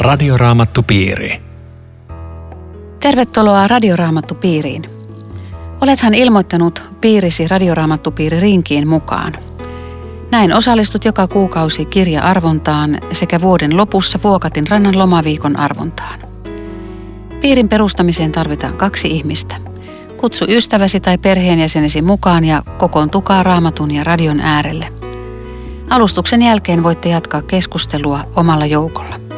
Radioraamattupiiri. Tervetuloa Radioraamattupiiriin. Olethan ilmoittanut piirisi Radioraamattupiiri rinkiin mukaan. Näin osallistut joka kuukausi kirja-arvontaan sekä vuoden lopussa Vuokatin rannan lomaviikon arvontaan. Piirin perustamiseen tarvitaan kaksi ihmistä. Kutsu ystäväsi tai perheenjäsenesi mukaan ja kokoontukaa raamatun ja radion äärelle. Alustuksen jälkeen voitte jatkaa keskustelua omalla joukolla.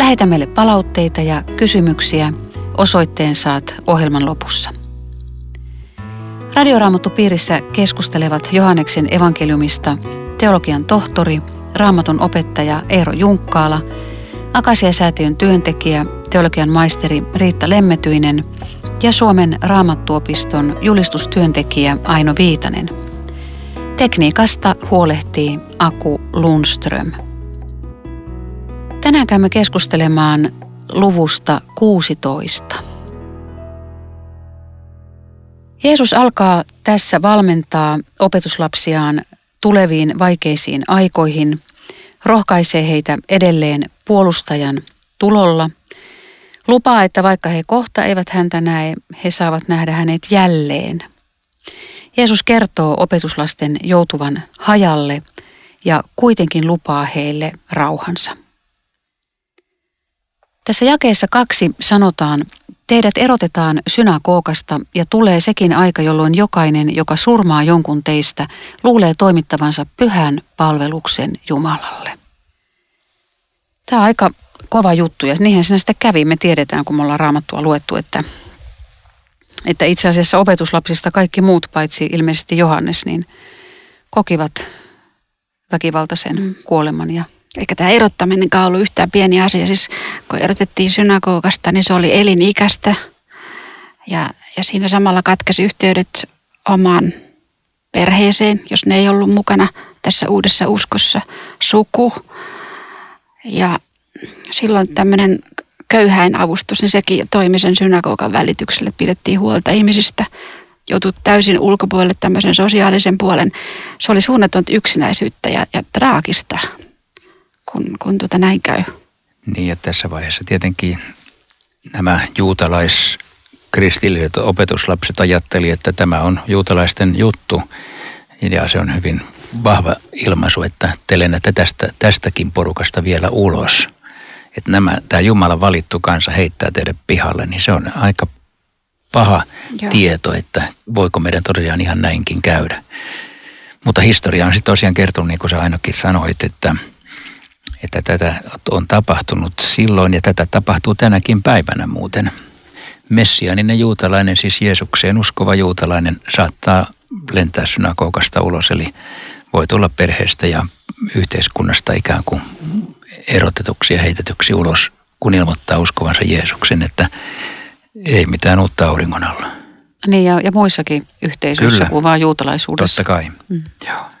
Lähetä meille palautteita ja kysymyksiä. Osoitteen saat ohjelman lopussa. Radioraamattupiirissä keskustelevat Johanneksen evankeliumista teologian tohtori, raamatun opettaja Eero Junkkaala, Akasia-säätiön työntekijä, teologian maisteri Riitta Lemmetyinen ja Suomen raamattuopiston julistustyöntekijä Aino Viitanen. Tekniikasta huolehtii Aku Lundström. Tänään käymme keskustelemaan luvusta 16. Jeesus alkaa tässä valmentaa opetuslapsiaan tuleviin vaikeisiin aikoihin, rohkaisee heitä edelleen puolustajan tulolla, lupaa, että vaikka he kohta eivät häntä näe, he saavat nähdä hänet jälleen. Jeesus kertoo opetuslasten joutuvan hajalle ja kuitenkin lupaa heille rauhansa. Tässä jakeessa kaksi sanotaan, teidät erotetaan synagogasta ja tulee sekin aika, jolloin jokainen, joka surmaa jonkun teistä, luulee toimittavansa pyhän palveluksen Jumalalle. Tämä on aika kova juttu ja niinhän siinä sitten kävi. Me tiedetään, kun me ollaan raamattua luettu, että, että itse asiassa opetuslapsista kaikki muut, paitsi ilmeisesti Johannes, niin kokivat väkivaltaisen mm. kuoleman ja eikä tämä erottaminen ollut yhtään pieni asia. Siis kun erotettiin synagogasta, niin se oli elinikäistä. Ja, ja siinä samalla katkesi yhteydet omaan perheeseen, jos ne ei ollut mukana tässä uudessa uskossa. Suku. Ja silloin tämmöinen köyhäin avustus, niin sekin toimi sen synagogan välitykselle. Pidettiin huolta ihmisistä, joutui täysin ulkopuolelle tämmöisen sosiaalisen puolen. Se oli suunnatonta yksinäisyyttä ja, ja traagista kun, kun tuota näin käy. Niin ja tässä vaiheessa tietenkin nämä juutalais kristilliset opetuslapset ajatteli, että tämä on juutalaisten juttu. Ja se on hyvin vahva ilmaisu, että te lennätte tästä, tästäkin porukasta vielä ulos. Että nämä, tämä Jumalan valittu kansa heittää teidän pihalle, niin se on aika paha Joo. tieto, että voiko meidän tosiaan ihan näinkin käydä. Mutta historia on sitten tosiaan kertonut, niin kuin sä ainakin sanoit, että – että tätä on tapahtunut silloin ja tätä tapahtuu tänäkin päivänä muuten. Messianinen juutalainen, siis Jeesukseen uskova juutalainen, saattaa lentää synagogasta ulos, eli voi tulla perheestä ja yhteiskunnasta ikään kuin erotetuksi ja heitetyksi ulos, kun ilmoittaa uskovansa Jeesuksen, että ei mitään uutta auringon alla. Niin ja, ja muissakin yhteisöissä Kyllä. kuin vaan juutalaisuudessa. Totta kai, mm. joo.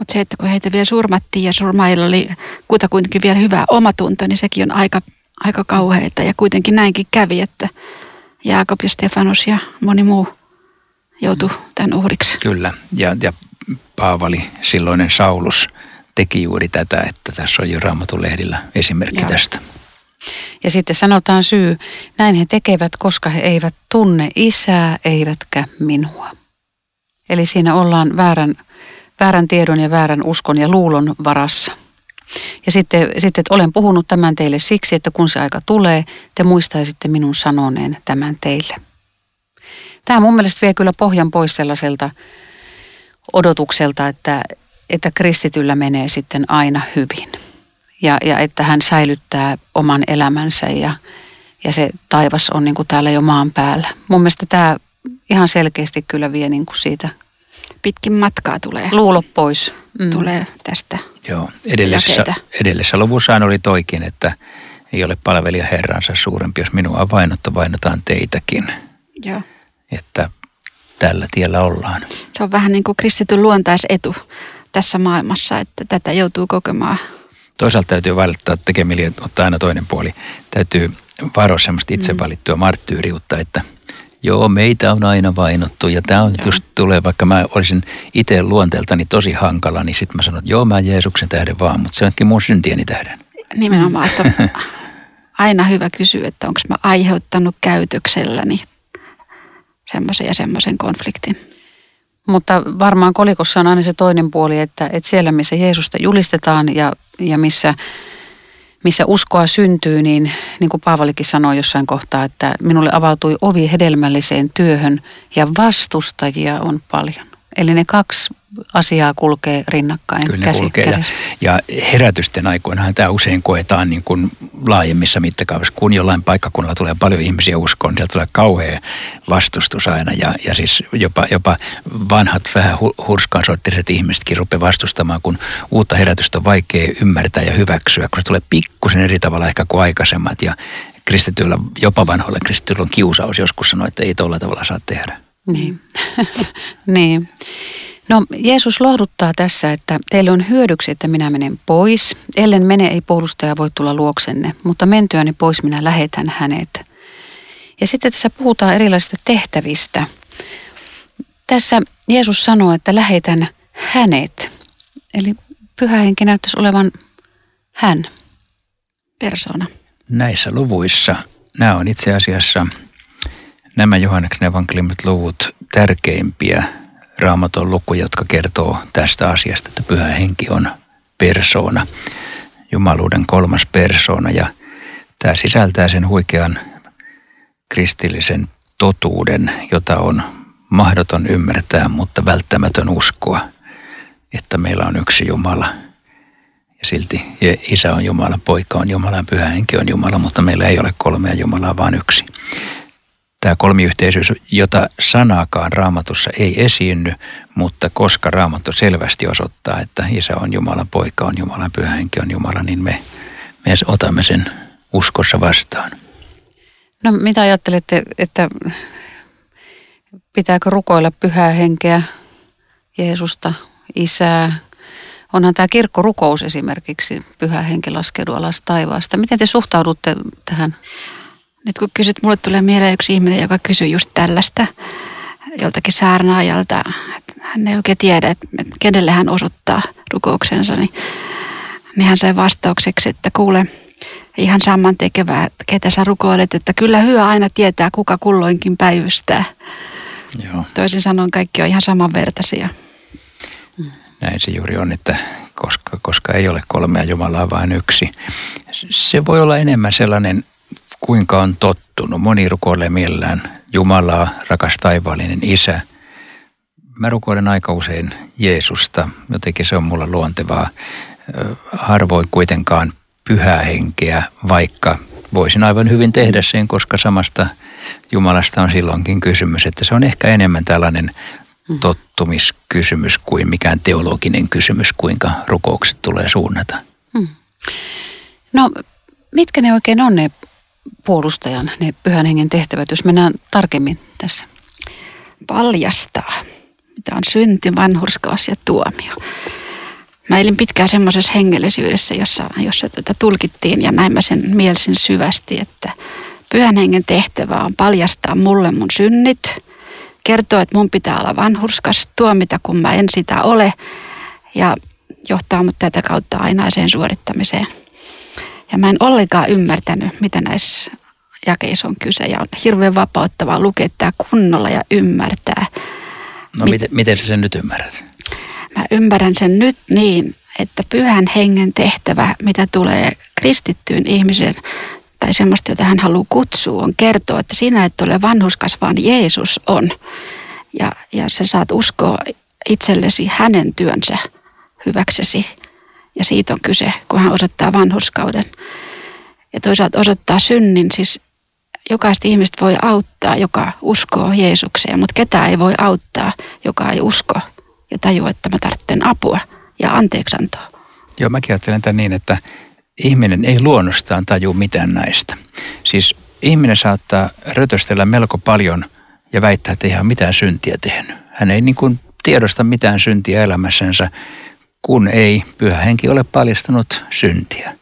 Mutta se, että kun heitä vielä surmattiin ja surmailla oli kutakuinkin vielä hyvä omatunto, niin sekin on aika, aika kauheita. Ja kuitenkin näinkin kävi, että Jaakob ja Stefanus ja moni muu joutui tämän uhriksi. Kyllä, ja, ja Paavali, silloinen Saulus, teki juuri tätä, että tässä on jo Raamatun lehdillä esimerkki Joo. tästä. Ja sitten sanotaan syy, näin he tekevät, koska he eivät tunne isää eivätkä minua. Eli siinä ollaan väärän väärän tiedon ja väärän uskon ja luulon varassa. Ja sitten, sitten että olen puhunut tämän teille siksi, että kun se aika tulee, te muistaisitte minun sanoneen tämän teille. Tämä mun mielestä vie kyllä pohjan pois sellaiselta odotukselta, että, että kristityllä menee sitten aina hyvin. Ja, ja että hän säilyttää oman elämänsä ja, ja se taivas on niin kuin täällä jo maan päällä. Mun mielestä tämä ihan selkeästi kyllä vie niin kuin siitä pitkin matkaa tulee. Luulo pois. Mm. Tulee tästä Joo, edellisessä, edellisessä luvussaan oli toikin, että ei ole palvelija herransa suurempi, jos minua vainottu, vainotaan teitäkin. Joo. Että tällä tiellä ollaan. Se on vähän niin kuin kristityn luontaisetu tässä maailmassa, että tätä joutuu kokemaan. Toisaalta täytyy välttää tekemille, ottaa aina toinen puoli. Täytyy varoa semmoista itse mm. valittua marttyyriutta, että – Joo, meitä on aina vainottu ja tämä on joo. just tulee, vaikka mä olisin itse luonteeltani tosi hankala, niin sitten mä sanon, että joo mä Jeesuksen tähden vaan, mutta se onkin mun syntieni tähden. Nimenomaan, että aina hyvä kysyä, että onko mä aiheuttanut käytökselläni semmoisen ja semmoisen konfliktin. Mutta varmaan kolikossa on aina se toinen puoli, että, että siellä missä Jeesusta julistetaan ja, ja missä, missä uskoa syntyy, niin niin kuin Paavalikin sanoi jossain kohtaa, että minulle avautui ovi hedelmälliseen työhön ja vastustajia on paljon. Eli ne kaksi asiaa kulkee rinnakkain Kyllä ne käsi kulkee. Ja, ja herätysten aikoinahan tämä usein koetaan niin kuin laajemmissa mittakaavassa. Kun jollain paikkakunnalla tulee paljon ihmisiä uskoon, siellä tulee kauhea vastustus aina. Ja, ja siis jopa, jopa vanhat vähän hu- hurskaansorttiset ihmisetkin rupeaa vastustamaan, kun uutta herätystä on vaikea ymmärtää ja hyväksyä, kun se tulee pikkusen eri tavalla ehkä kuin aikaisemmat. Ja kristityillä, jopa vanhoilla kristityillä on kiusaus joskus sanoa, että ei tuolla tavalla saa tehdä. Niin. niin. No Jeesus lohduttaa tässä, että teille on hyödyksi, että minä menen pois. Ellen mene, ei puolustaja voi tulla luoksenne, mutta mentyäni pois minä lähetän hänet. Ja sitten tässä puhutaan erilaisista tehtävistä. Tässä Jeesus sanoo, että lähetän hänet. Eli pyhä henki näyttäisi olevan hän. Persona. Näissä luvuissa, nämä on itse asiassa nämä Johanneksen evankeliumit luvut tärkeimpiä raamaton lukuja, jotka kertoo tästä asiasta, että pyhä henki on persoona, jumaluuden kolmas persoona ja tämä sisältää sen huikean kristillisen totuuden, jota on mahdoton ymmärtää, mutta välttämätön uskoa, että meillä on yksi Jumala. Ja silti isä on Jumala, poika on Jumala pyhä henki on Jumala, mutta meillä ei ole kolmea Jumalaa, vaan yksi tämä kolmiyhteisyys, jota sanaakaan raamatussa ei esiinny, mutta koska raamattu selvästi osoittaa, että isä on Jumala, poika on Jumala, pyhä henki on Jumala, niin me, me otamme sen uskossa vastaan. No mitä ajattelette, että pitääkö rukoilla pyhää henkeä, Jeesusta, isää? Onhan tämä kirkkorukous esimerkiksi, pyhä henki alas taivaasta. Miten te suhtaudutte tähän? Nyt kun kysyt, mulle tulee mieleen yksi ihminen, joka kysyi just tällaista joltakin saarnaajalta, että hän ei oikein tiedä, että kenelle hän osoittaa rukouksensa, niin, niin hän sai vastaukseksi, että kuule, ihan saman tekevää, että ketä sä rukoilet, että kyllä hyvä aina tietää, kuka kulloinkin päivystää. Joo. Toisin sanoen kaikki on ihan samanvertaisia. Näin se juuri on, että koska, koska ei ole kolmea Jumalaa, vaan yksi. Se voi olla enemmän sellainen kuinka on tottunut. Moni rukoilee mielellään Jumalaa, rakas taivaallinen isä. Mä rukoilen aika usein Jeesusta, jotenkin se on mulla luontevaa. Harvoin kuitenkaan pyhää henkeä, vaikka voisin aivan hyvin tehdä sen, koska samasta Jumalasta on silloinkin kysymys, että se on ehkä enemmän tällainen tottumiskysymys kuin mikään teologinen kysymys, kuinka rukoukset tulee suunnata. Hmm. No, mitkä ne oikein on ne puolustajan ne pyhän hengen tehtävät, jos mennään tarkemmin tässä? Paljastaa, mitä on synti, vanhurskaus ja tuomio. Mä elin pitkään semmoisessa hengellisyydessä, jossa, jossa tätä tulkittiin ja näin mä sen mielsin syvästi, että pyhän hengen tehtävä on paljastaa mulle mun synnit, kertoa, että mun pitää olla vanhurskas, tuomita kun mä en sitä ole ja johtaa mut tätä kautta ainaiseen suorittamiseen. Ja mä en ollenkaan ymmärtänyt, mitä näissä jakeissa on kyse. Ja on hirveän vapauttavaa lukea tämä kunnolla ja ymmärtää. No mit, miten, miten sä sen nyt ymmärrät? Mä ymmärrän sen nyt niin, että pyhän hengen tehtävä, mitä tulee kristittyyn ihmisen tai semmoista, jota hän haluaa kutsua, on kertoa, että sinä et ole vanhuskas, vaan Jeesus on. Ja, ja sä saat uskoa itsellesi hänen työnsä hyväksesi ja siitä on kyse, kun hän osoittaa vanhuskauden. Ja toisaalta osoittaa synnin, siis jokaista ihmistä voi auttaa, joka uskoo Jeesukseen, mutta ketään ei voi auttaa, joka ei usko ja tajua, että mä tarvitsen apua ja anteeksantoa. Joo, mäkin ajattelen tämän niin, että ihminen ei luonnostaan taju mitään näistä. Siis ihminen saattaa rötöstellä melko paljon ja väittää, että ei ihan mitään syntiä tehnyt. Hän ei niin kuin tiedosta mitään syntiä elämässänsä, kun ei pyhä henki ole paljastanut syntiä.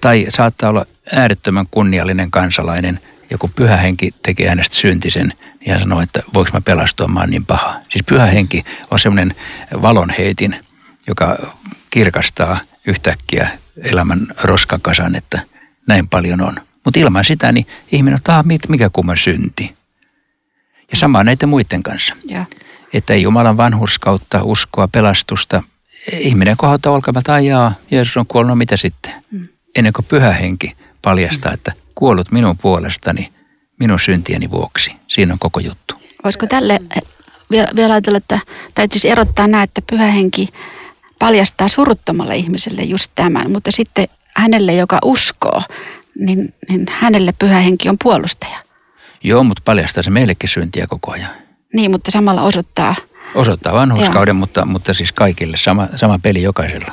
Tai saattaa olla äärettömän kunniallinen kansalainen, ja kun pyhä henki tekee hänestä syntisen, niin hän sanoo, että voiko mä pelastua, mä oon niin paha. Siis pyhä henki on semmoinen valonheitin, joka kirkastaa yhtäkkiä elämän roskakasan, että näin paljon on. Mutta ilman sitä, niin ihminen on mikä kumma synti. Ja sama näiden muiden kanssa. Ja. Että Jumalan vanhurskautta, uskoa, pelastusta, ihminen kohottaa olkapäältä ajaa, Jeesus on kuollut, no mitä sitten? Mm. Ennen kuin pyhä henki paljastaa, mm. että kuollut minun puolestani, minun syntieni vuoksi. Siinä on koko juttu. Voisiko tälle vielä, vielä ajatella, että täytyisi erottaa nämä, että pyhä henki paljastaa suruttomalle ihmiselle just tämän, mutta sitten hänelle, joka uskoo, niin, niin hänelle pyhä henki on puolustaja. Joo, mutta paljastaa se meillekin syntiä koko ajan. Niin, mutta samalla osoittaa. Osoittaa vanhuskauden, mutta, mutta siis kaikille sama, sama peli jokaisella.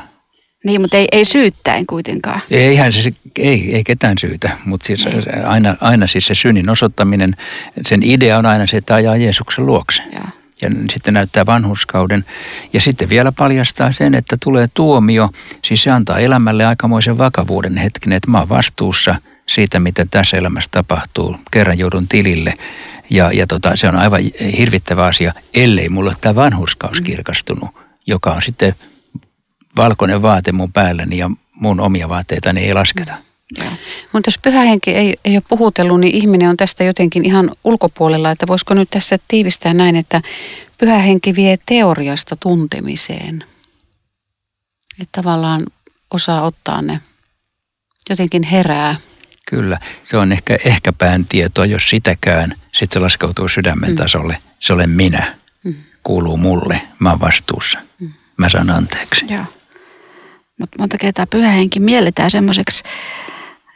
Niin, mutta ei, ei syyttäen kuitenkaan. Eihän se, ei, ei ketään syytä, mutta siis aina, aina siis se synnin osoittaminen, sen idea on aina se, että ajaa Jeesuksen luokse. Ja. ja sitten näyttää vanhuskauden. Ja sitten vielä paljastaa sen, että tulee tuomio. Siis se antaa elämälle aikamoisen vakavuuden hetken, että mä oon vastuussa siitä, mitä tässä elämässä tapahtuu. Kerran joudun tilille. Ja, ja tota, se on aivan hirvittävä asia, ellei mulla ole tämä vanhurskaus kirkastunut, joka on sitten valkoinen vaate mun päälläni ja mun omia vaatteitani ei lasketa. Mutta jos pyhä henki ei, ei ole puhutellut, niin ihminen on tästä jotenkin ihan ulkopuolella, että voisiko nyt tässä tiivistää näin, että pyhä henki vie teoriasta tuntemiseen. Että tavallaan osaa ottaa ne, jotenkin herää. Kyllä, se on ehkä, ehkä pään tietoa, jos sitäkään, sitten se laskeutuu sydämen mm. tasolle. Se olen minä, mm. kuuluu mulle, mä oon vastuussa, mm. mä saan anteeksi. Joo. Mutta monta kertaa pyhä henki mielletään semmoiseksi,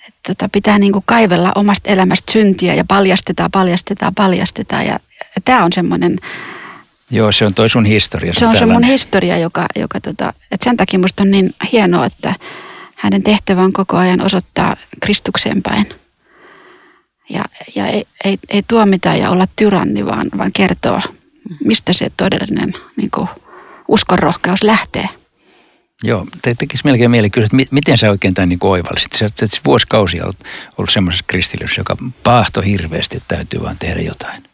että tota pitää niinku kaivella omasta elämästä syntiä ja paljastetaan, paljastetaan, paljastetaan. Ja, ja tämä on semmoinen... Joo, se on toi sun historia. Se on se mun historia, joka, joka tota, että sen takia musta on niin hienoa, että hänen tehtävä on koko ajan osoittaa Kristukseen päin. Ja, ja ei, ei, ei tuomita ja olla tyranni, vaan, vaan kertoa, mistä se todellinen niin kuin, uskonrohkeus lähtee. Joo, te tekisi melkein mieli kysyä, että miten sä oikein tämän niin oivallisit? Sä oot siis vuosikausia ollut, ollut semmoisessa kristillisyydessä, joka paahto hirveästi, että täytyy vaan tehdä jotain.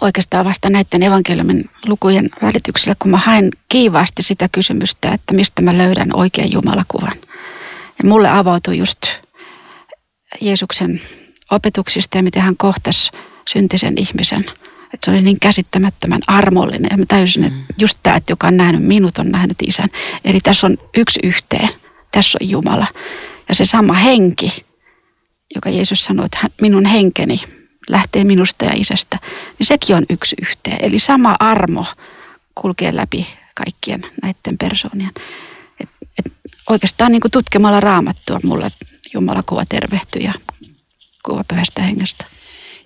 Oikeastaan vasta näiden evankeliumin lukujen välityksellä, kun mä haen kiivaasti sitä kysymystä, että mistä mä löydän oikean Jumalakuvan. Ja mulle avautui just Jeesuksen opetuksista ja miten hän kohtasi syntisen ihmisen – että se oli niin käsittämättömän armollinen. Ja mä täysin, että mm. just tämä, että joka on nähnyt minut, on nähnyt isän. Eli tässä on yksi yhteen. Tässä on Jumala. Ja se sama henki, joka Jeesus sanoi, että minun henkeni lähtee minusta ja isästä, niin sekin on yksi yhteen. Eli sama armo kulkee läpi kaikkien näiden persoonien. Et, et oikeastaan niin kuin tutkimalla raamattua mulle Jumala kuva tervehtyi ja kuva pyhästä hengestä.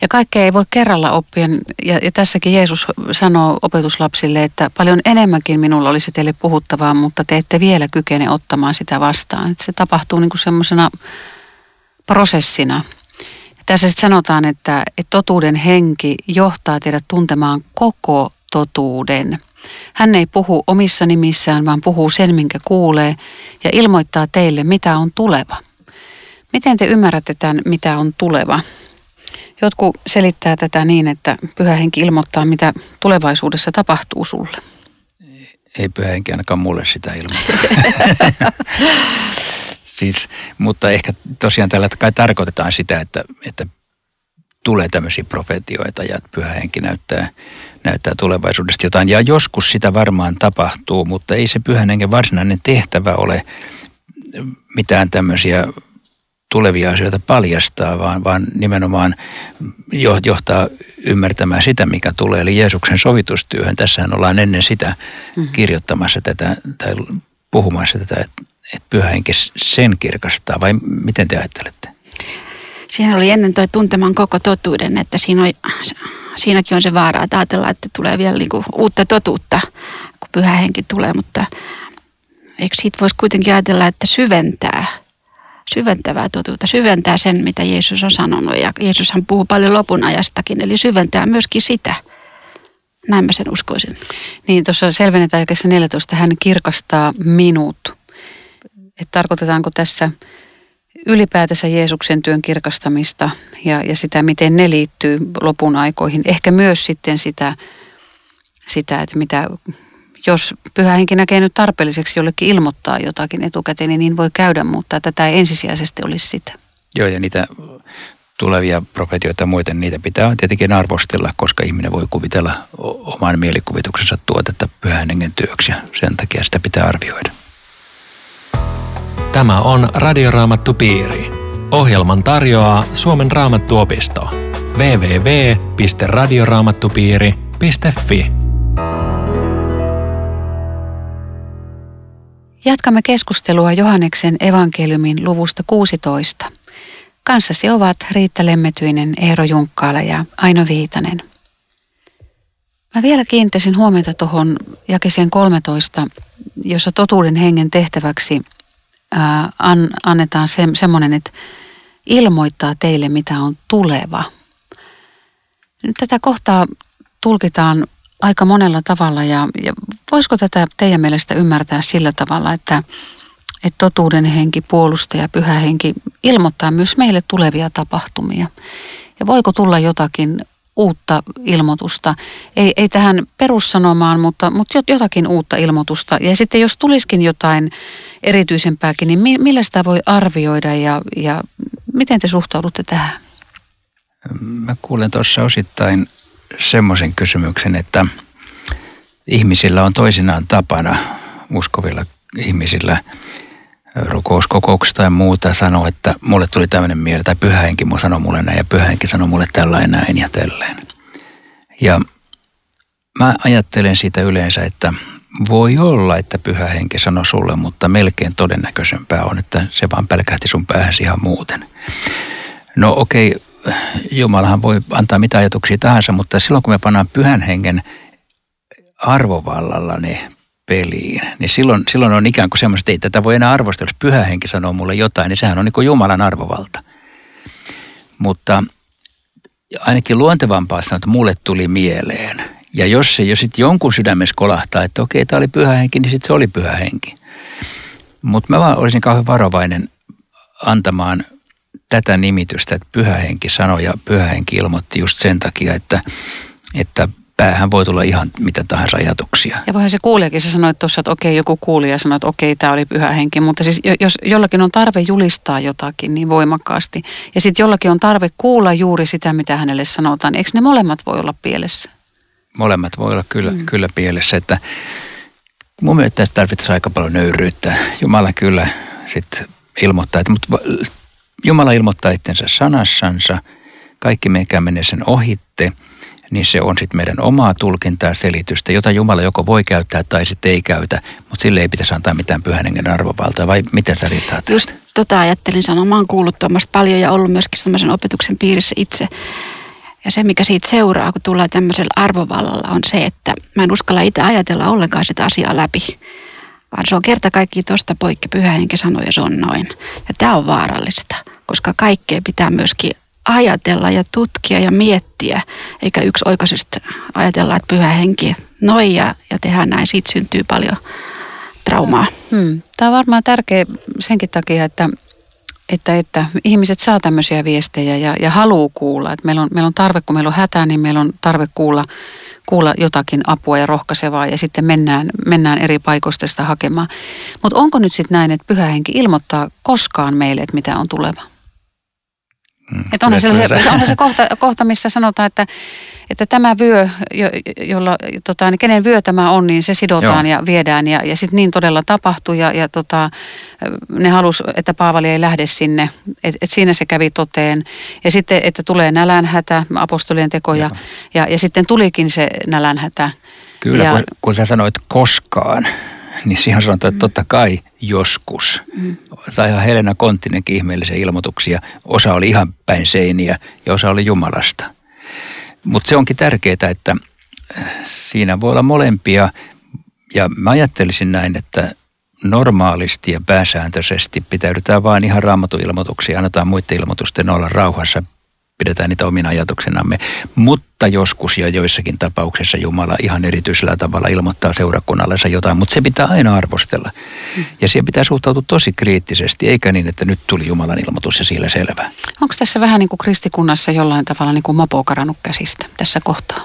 Ja kaikkea ei voi kerralla oppia. Ja, ja tässäkin Jeesus sanoo opetuslapsille, että paljon enemmänkin minulla olisi teille puhuttavaa, mutta te ette vielä kykene ottamaan sitä vastaan. Että se tapahtuu niin kuin semmoisena prosessina. Tässä sitten sanotaan, että, että totuuden henki johtaa teidät tuntemaan koko totuuden. Hän ei puhu omissa nimissään, vaan puhuu sen, minkä kuulee ja ilmoittaa teille, mitä on tuleva. Miten te ymmärrätte tämän, mitä on tuleva? Jotkut selittää tätä niin, että pyhä henki ilmoittaa, mitä tulevaisuudessa tapahtuu sulle. Ei pyhä henki ainakaan mulle sitä ilmoittaa. siis, mutta ehkä tosiaan tällä kai tarkoitetaan sitä, että, että tulee tämmöisiä profetioita ja pyhä henki näyttää, näyttää tulevaisuudesta jotain. Ja joskus sitä varmaan tapahtuu, mutta ei se pyhän hengen varsinainen tehtävä ole mitään tämmöisiä tulevia asioita paljastaa, vaan, vaan nimenomaan johtaa ymmärtämään sitä, mikä tulee, eli Jeesuksen sovitustyöhön. Tässähän ollaan ennen sitä mm. kirjoittamassa tätä tai puhumassa tätä, että, pyhä henki sen kirkastaa, vai miten te ajattelette? Siihen oli ennen toi tunteman koko totuuden, että siinä on, siinäkin on se vaara, että ajatellaan, että tulee vielä niinku uutta totuutta, kun pyhä henki tulee, mutta eikö siitä voisi kuitenkin ajatella, että syventää – syventävää totuutta, syventää sen, mitä Jeesus on sanonut. Ja Jeesushan puhuu paljon lopun ajastakin, eli syventää myöskin sitä. Näin mä sen uskoisin. Niin, tuossa selvennetään jakessa 14, hän kirkastaa minut. Et tarkoitetaanko tässä ylipäätänsä Jeesuksen työn kirkastamista ja, ja sitä, miten ne liittyy lopun aikoihin. Ehkä myös sitten sitä, sitä että mitä jos pyhä henki näkee nyt tarpeelliseksi jollekin ilmoittaa jotakin etukäteen, niin niin voi käydä, mutta tätä ei ensisijaisesti olisi sitä. Joo, ja niitä tulevia profetioita ja muita, niitä pitää tietenkin arvostella, koska ihminen voi kuvitella oman mielikuvituksensa tuotetta pyhän hengen työksi ja sen takia sitä pitää arvioida. Tämä on Radioraamattu Piiri. Ohjelman tarjoaa Suomen raamattuopisto. www.radioraamattupiiri.fi Jatkamme keskustelua Johanneksen evankeliumin luvusta 16. Kanssasi ovat Riitta Lemmetyinen, Eero Junkkaala ja Aino Viitanen. Mä vielä kiinnittäisin huomiota tuohon jakeseen 13, jossa totuuden hengen tehtäväksi an, annetaan se, semmoinen, että ilmoittaa teille, mitä on tuleva. Nyt tätä kohtaa tulkitaan aika monella tavalla ja, ja voisiko tätä teidän mielestä ymmärtää sillä tavalla, että, että totuuden henki, puolustaja, pyhä henki ilmoittaa myös meille tulevia tapahtumia. Ja voiko tulla jotakin uutta ilmoitusta, ei, ei tähän perussanomaan, mutta, mutta jotakin uutta ilmoitusta. Ja sitten jos tulisikin jotain erityisempääkin, niin millä sitä voi arvioida ja, ja miten te suhtaudutte tähän? Mä kuulen tuossa osittain semmoisen kysymyksen, että ihmisillä on toisinaan tapana, uskovilla ihmisillä, rukouskokouksessa tai muuta sanoa, että mulle tuli tämmöinen mieli, tai pyhähenki mun sanoi mulle näin, ja pyhähenki sanoi mulle tällainen näin ja tälleen. Ja mä ajattelen siitä yleensä, että voi olla, että pyhä henki sanoi sulle, mutta melkein todennäköisempää on, että se vaan pelkähti sun päähäsi ihan muuten. No okei, Jumalahan voi antaa mitä ajatuksia tahansa, mutta silloin kun me pannaan pyhän hengen arvovallalla ne peliin, niin silloin, silloin on ikään kuin semmoista, että ei tätä voi enää arvostella. Jos pyhä henki sanoo mulle jotain, niin sehän on niin kuin Jumalan arvovalta. Mutta ainakin luontevampaa sanoa, että mulle tuli mieleen. Ja jos se jo sitten jonkun sydämessä kolahtaa, että okei, tämä oli pyhä henki, niin sitten se oli pyhä henki. Mutta mä vaan olisin kauhean varovainen antamaan tätä nimitystä, että pyhä henki sanoi ja pyhä henki ilmoitti just sen takia, että, että päähän voi tulla ihan mitä tahansa ajatuksia. Ja voihan se kuulijakin, sä sanoit tuossa, että okei, joku kuulija sanoi, että okei, tämä oli pyhä henki, mutta siis jos jollakin on tarve julistaa jotakin niin voimakkaasti, ja sitten jollakin on tarve kuulla juuri sitä, mitä hänelle sanotaan, eikö ne molemmat voi olla pielessä? Molemmat voi olla kyllä, mm. kyllä pielessä, että mun mielestä tässä tarvittaisiin aika paljon nöyryyttä. Jumala kyllä sitten ilmoittaa, että, mutta Jumala ilmoittaa itsensä sanassansa, kaikki meikä menee sen ohitte – niin se on sitten meidän omaa tulkintaa selitystä, jota Jumala joko voi käyttää tai sitten ei käytä, mutta sille ei pitäisi antaa mitään pyhän hengen arvovaltaa, vai miten sä riittää Just tota ajattelin sanoa, mä oon kuullut tuommoista paljon ja ollut myöskin semmoisen opetuksen piirissä itse. Ja se, mikä siitä seuraa, kun tullaan tämmöisellä arvovallalla, on se, että mä en uskalla itse ajatella ollenkaan sitä asiaa läpi. Vaan se on kerta kaikki tuosta poikki, pyhä henki sanoi ja se on noin. Ja tämä on vaarallista, koska kaikkea pitää myöskin ajatella ja tutkia ja miettiä, eikä yksi oikaisesti ajatella, että pyhä henki noin ja, ja tehdään näin, siitä syntyy paljon traumaa. Hmm. Tämä on varmaan tärkeä senkin takia, että, että, että ihmiset saa tämmöisiä viestejä ja, ja haluaa kuulla. Että meillä, on, meillä on tarve, kun meillä on hätä, niin meillä on tarve kuulla, kuulla jotakin apua ja rohkaisevaa ja sitten mennään, mennään eri paikoista sitä hakemaan. Mutta onko nyt sitten näin, että pyhä henki ilmoittaa koskaan meille, että mitä on tuleva? Mm, että onhan, se, onhan se kohta, kohta, missä sanotaan, että, että tämä vyö, jo, jolla, tota, niin kenen vyö tämä on, niin se sidotaan Joo. ja viedään. Ja, ja sitten niin todella tapahtui ja, ja tota, ne halus, että Paavali ei lähde sinne. Että et siinä se kävi toteen. Ja sitten, että tulee nälänhätä, apostolien tekoja. Ja, ja sitten tulikin se nälänhätä. Kyllä, ja, kun, kun sä sanoit koskaan, niin siihen sanotaan, että totta kai joskus. Mm. ihan Helena Konttinenkin ihmeellisiä ilmoituksia. Osa oli ihan päin seiniä ja osa oli Jumalasta. Mutta se onkin tärkeää, että äh, siinä voi olla molempia. Ja mä ajattelisin näin, että normaalisti ja pääsääntöisesti pitäydytään vain ihan raamatun ilmoituksia, annetaan muiden ilmoitusten olla rauhassa, pidetään niitä omina ajatuksenamme. Mutta joskus ja joissakin tapauksissa Jumala ihan erityisellä tavalla ilmoittaa seurakunnallensa jotain, mutta se pitää aina arvostella. Ja siihen pitää suhtautua tosi kriittisesti, eikä niin, että nyt tuli Jumalan ilmoitus ja siellä selvä. Onko tässä vähän niin kuin kristikunnassa jollain tavalla niin kuin mopo karannut käsistä tässä kohtaa?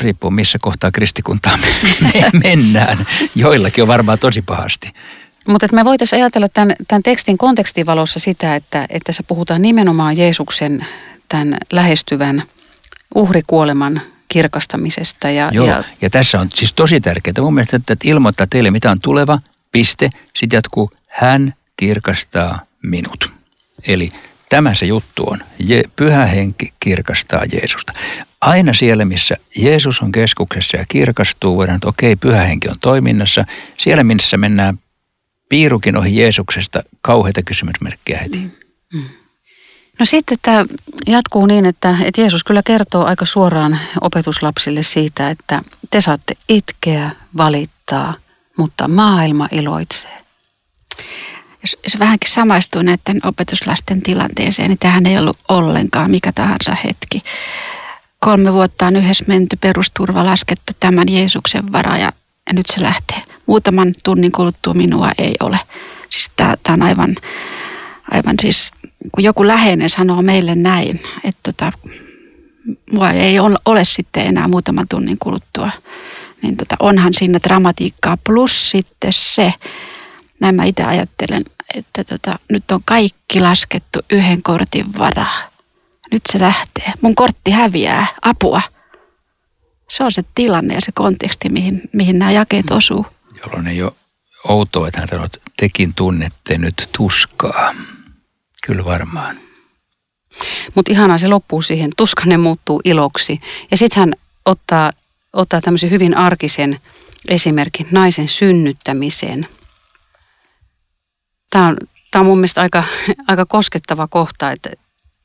riippuu missä kohtaa kristikuntaa me mennään. Joillakin on varmaan tosi pahasti. Mutta me voitaisiin ajatella tämän, tämän tekstin kontekstin valossa sitä, että, että se puhutaan nimenomaan Jeesuksen tämän lähestyvän uhrikuoleman kirkastamisesta. Ja, Joo, ja, ja tässä on siis tosi tärkeää mun mielestä, että ilmoittaa teille mitä on tuleva, piste, sitten jatkuu, hän kirkastaa minut. Eli tämä se juttu on. Je, pyhä henki kirkastaa Jeesusta. Aina siellä, missä Jeesus on keskuksessa ja kirkastuu, voidaan, että okei, pyhä henki on toiminnassa. Siellä, missä mennään piirukin ohi Jeesuksesta, kauheita kysymysmerkkiä heti. Mm. Mm. No sitten tämä jatkuu niin, että, että Jeesus kyllä kertoo aika suoraan opetuslapsille siitä, että te saatte itkeä, valittaa, mutta maailma iloitsee. Jos, jos vähänkin samaistuu näiden opetuslasten tilanteeseen, niin tähän ei ollut ollenkaan mikä tahansa hetki. Kolme vuotta on yhdessä menty perusturva laskettu tämän Jeesuksen vara ja, ja nyt se lähtee. Muutaman tunnin kuluttua minua ei ole. Siis tämä on aivan, aivan siis kun joku läheinen sanoo meille näin, että tota, mua ei ole sitten enää muutaman tunnin kuluttua, niin tota, onhan siinä dramatiikkaa. Plus sitten se, näin mä itse ajattelen, että tota, nyt on kaikki laskettu yhden kortin varaa. Nyt se lähtee. Mun kortti häviää. Apua. Se on se tilanne ja se konteksti, mihin, mihin nämä jakeet osuu. Jolloin ei ole outoa, että hän sanoo, että tekin tunnette nyt tuskaa. Kyllä varmaan. Mutta ihanaa se loppuu siihen. Tuskanne muuttuu iloksi. Ja sitten hän ottaa, ottaa tämmöisen hyvin arkisen esimerkin naisen synnyttämiseen. Tämä on, tämä on mun mielestä aika, aika koskettava kohta, että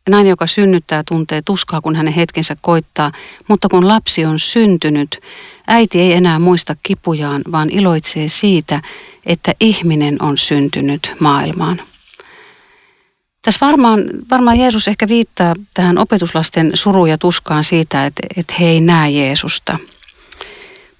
nainen, joka synnyttää, tuntee tuskaa, kun hänen hetkensä koittaa, mutta kun lapsi on syntynyt, äiti ei enää muista kipujaan, vaan iloitsee siitä, että ihminen on syntynyt maailmaan. Tässä varmaan, varmaan Jeesus ehkä viittaa tähän opetuslasten suruun ja tuskaan siitä, että, että he ei näe Jeesusta.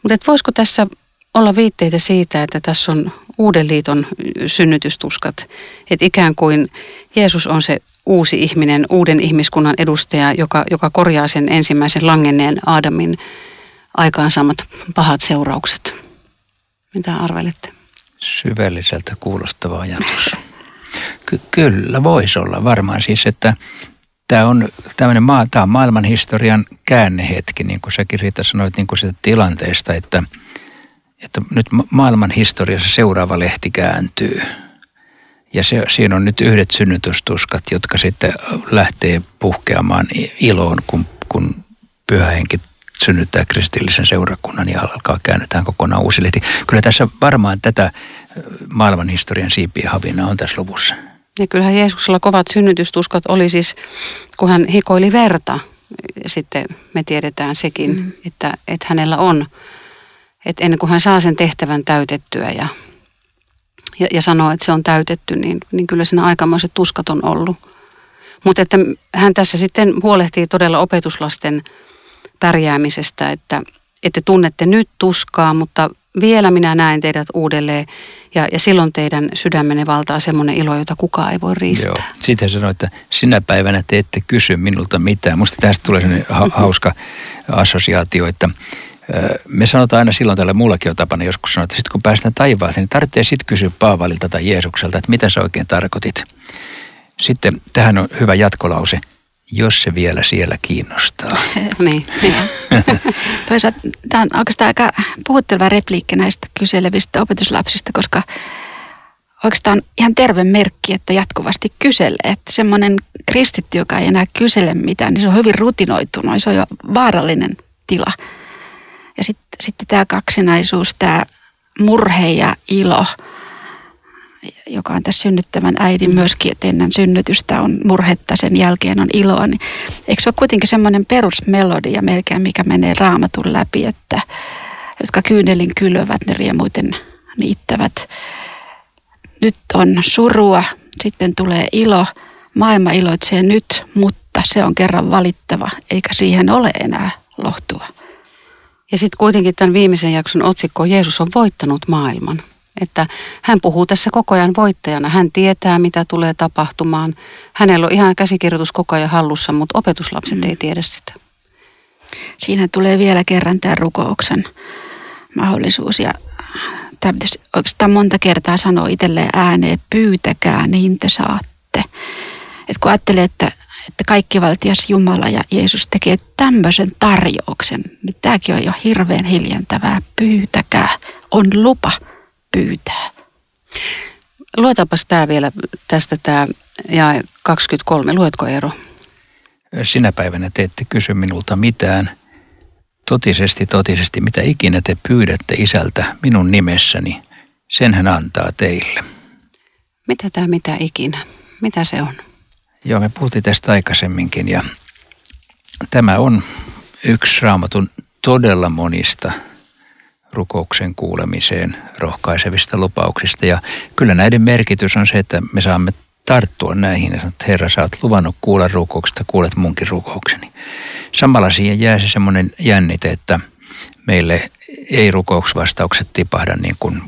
Mutta voisiko tässä olla viitteitä siitä, että tässä on uuden liiton synnytystuskat, että ikään kuin Jeesus on se uusi ihminen, uuden ihmiskunnan edustaja, joka, joka korjaa sen ensimmäisen langenneen Aadamin aikaansaamat pahat seuraukset. Mitä arvelette? Syvälliseltä kuulostava ajatus. Ky- kyllä, voisi olla varmaan siis, että tämä on, tämmöinen maa, tämä on maailman historian käännehetki, niin kuin säkin Riita sanoit niin kuin sitä tilanteesta, että, että nyt maailman historiassa seuraava lehti kääntyy. Ja se, siinä on nyt yhdet synnytystuskat, jotka sitten lähtee puhkeamaan iloon, kun, kun pyhä henki synnyttää kristillisen seurakunnan ja alkaa käännetään kokonaan uusi lehti. Kyllä tässä varmaan tätä maailman historian siipien havina on tässä luvussa. Ja kyllähän Jeesuksella kovat synnytystuskat oli siis, kun hän hikoili verta. Sitten me tiedetään sekin, mm. että, että hänellä on, että ennen kuin hän saa sen tehtävän täytettyä ja, ja, ja sanoo, että se on täytetty, niin, niin kyllä siinä aikamoiset tuskat on ollut. Mutta että hän tässä sitten huolehtii todella opetuslasten pärjäämisestä, että, että tunnette nyt tuskaa, mutta vielä minä näen teidät uudelleen ja, ja silloin teidän sydämenne valtaa semmoinen ilo, jota kukaan ei voi riistää. Joo. Sitten sanoi, että sinä päivänä te ette kysy minulta mitään. Musta tästä tulee sellainen ha- hauska assosiaatio, että me sanotaan aina silloin tällä mullakin on tapana joskus sanoa, että sitten kun päästään taivaaseen, niin tarvitsee sitten kysyä Paavalilta tai Jeesukselta, että mitä sä oikein tarkoitit. Sitten tähän on hyvä jatkolause jos se vielä siellä kiinnostaa. niin, niin. Toisaalta tämä on oikeastaan aika puhutteleva repliikki näistä kyselevistä opetuslapsista, koska oikeastaan ihan terve merkki, että jatkuvasti kyselee. Että semmoinen kristitty, joka ei enää kysele mitään, niin se on hyvin rutinoitunut, se on jo vaarallinen tila. Ja sitten sit tämä kaksinaisuus, tämä murhe ja ilo – joka on tässä synnyttävän äidin myöskin, että ennen synnytystä on murhetta, sen jälkeen on iloa. Niin eikö se ole kuitenkin semmoinen perusmelodia melkein, mikä menee raamatun läpi, että jotka kyynelin kylvät, ne riemuiten niittävät. Nyt on surua, sitten tulee ilo, maailma iloitsee nyt, mutta se on kerran valittava, eikä siihen ole enää lohtua. Ja sitten kuitenkin tämän viimeisen jakson otsikko Jeesus on voittanut maailman. Että hän puhuu tässä koko ajan voittajana. Hän tietää, mitä tulee tapahtumaan. Hänellä on ihan käsikirjoitus koko ajan hallussa, mutta opetuslapset mm. ei tiedä sitä. Siinä tulee vielä kerran tämä rukouksen mahdollisuus ja tämä pitäisi oikeastaan monta kertaa sanoa itselleen ääneen, pyytäkää niin te saatte. Et kun ajattelee, että, että kaikki valtias Jumala ja Jeesus tekee tämmöisen tarjouksen, niin tämäkin on jo hirveän hiljentävää. Pyytäkää, on lupa pyytää. Luetapas tämä vielä tästä tämä ja 23. Luetko Eero? Sinä päivänä te ette kysy minulta mitään. Totisesti, totisesti, mitä ikinä te pyydätte isältä minun nimessäni, sen hän antaa teille. Mitä tämä mitä ikinä? Mitä se on? Joo, me puhuttiin tästä aikaisemminkin ja tämä on yksi raamatun todella monista rukouksen kuulemiseen rohkaisevista lupauksista. Ja kyllä näiden merkitys on se, että me saamme tarttua näihin ja sanoa, että Herra, sä oot luvannut kuulla rukouksesta, kuulet munkin rukoukseni. Samalla siihen jää se semmoinen jännite, että meille ei rukouksvastaukset tipahda niin kuin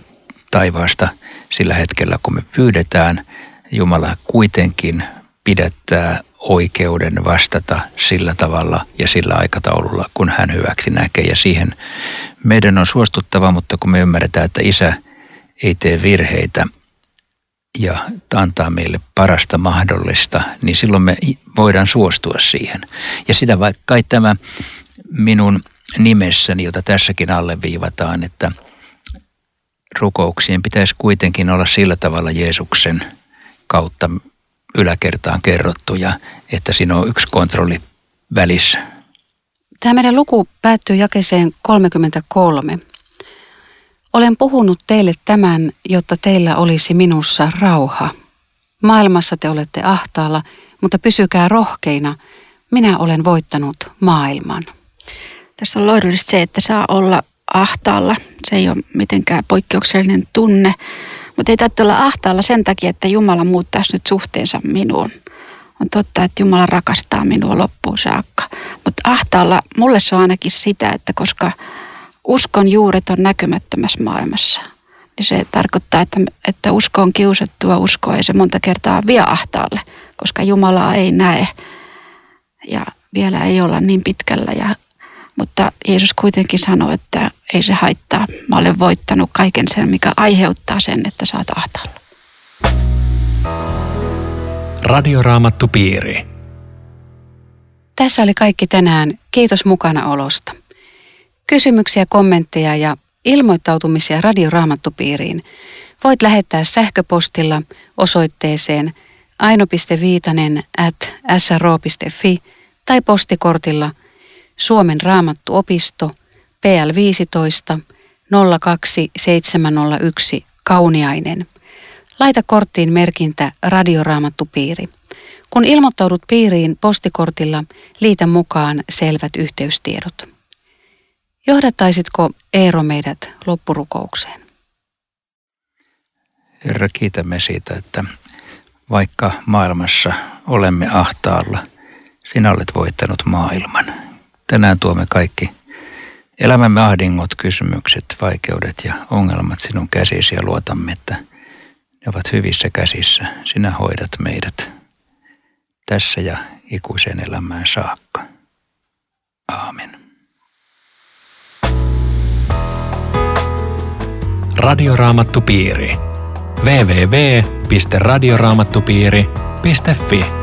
taivaasta sillä hetkellä, kun me pyydetään. Jumala kuitenkin pidättää oikeuden vastata sillä tavalla ja sillä aikataululla, kun hän hyväksi näkee. Ja siihen meidän on suostuttava, mutta kun me ymmärretään, että isä ei tee virheitä ja antaa meille parasta mahdollista, niin silloin me voidaan suostua siihen. Ja sitä vaikka kai tämä minun nimessäni, jota tässäkin alleviivataan, että rukouksien pitäisi kuitenkin olla sillä tavalla Jeesuksen kautta yläkertaan kerrottuja, että siinä on yksi kontrolli välissä. Tämä meidän luku päättyy jakeseen 33. Olen puhunut teille tämän, jotta teillä olisi minussa rauha. Maailmassa te olette ahtaalla, mutta pysykää rohkeina. Minä olen voittanut maailman. Tässä on lohdullista se, että saa olla ahtaalla. Se ei ole mitenkään poikkeuksellinen tunne, mutta ei tarvitse olla ahtaalla sen takia, että Jumala muuttaisi nyt suhteensa minuun. On totta, että Jumala rakastaa minua loppuun saakka. Mutta ahtaalla mulle se on ainakin sitä, että koska uskon juuret on näkymättömässä maailmassa, niin se tarkoittaa, että, että usko on kiusattua uskoa ja se monta kertaa vie ahtaalle, koska Jumalaa ei näe ja vielä ei olla niin pitkällä ja mutta Jeesus kuitenkin sanoi, että ei se haittaa. Mä olen voittanut kaiken sen, mikä aiheuttaa sen, että saat ahtaalla. Radioraamattu piiri. Tässä oli kaikki tänään. Kiitos mukana olosta. Kysymyksiä, kommentteja ja ilmoittautumisia Radioraamattupiiriin voit lähettää sähköpostilla osoitteeseen aino.viitanen at sro.fi tai postikortilla – Suomen raamattuopisto PL 15 02701 Kauniainen. Laita korttiin merkintä Radioraamattupiiri. Kun ilmoittaudut piiriin postikortilla, liitä mukaan selvät yhteystiedot. Johdattaisitko Eero meidät loppurukoukseen? Herra, kiitämme siitä, että vaikka maailmassa olemme ahtaalla, sinä olet voittanut maailman. Tänään tuomme kaikki elämämme ahdingot, kysymykset, vaikeudet ja ongelmat sinun käsisi ja luotamme, että ne ovat hyvissä käsissä. Sinä hoidat meidät tässä ja ikuiseen elämään saakka. Aamen. Radioraamattupiiri. www.radioraamattupiiri.fi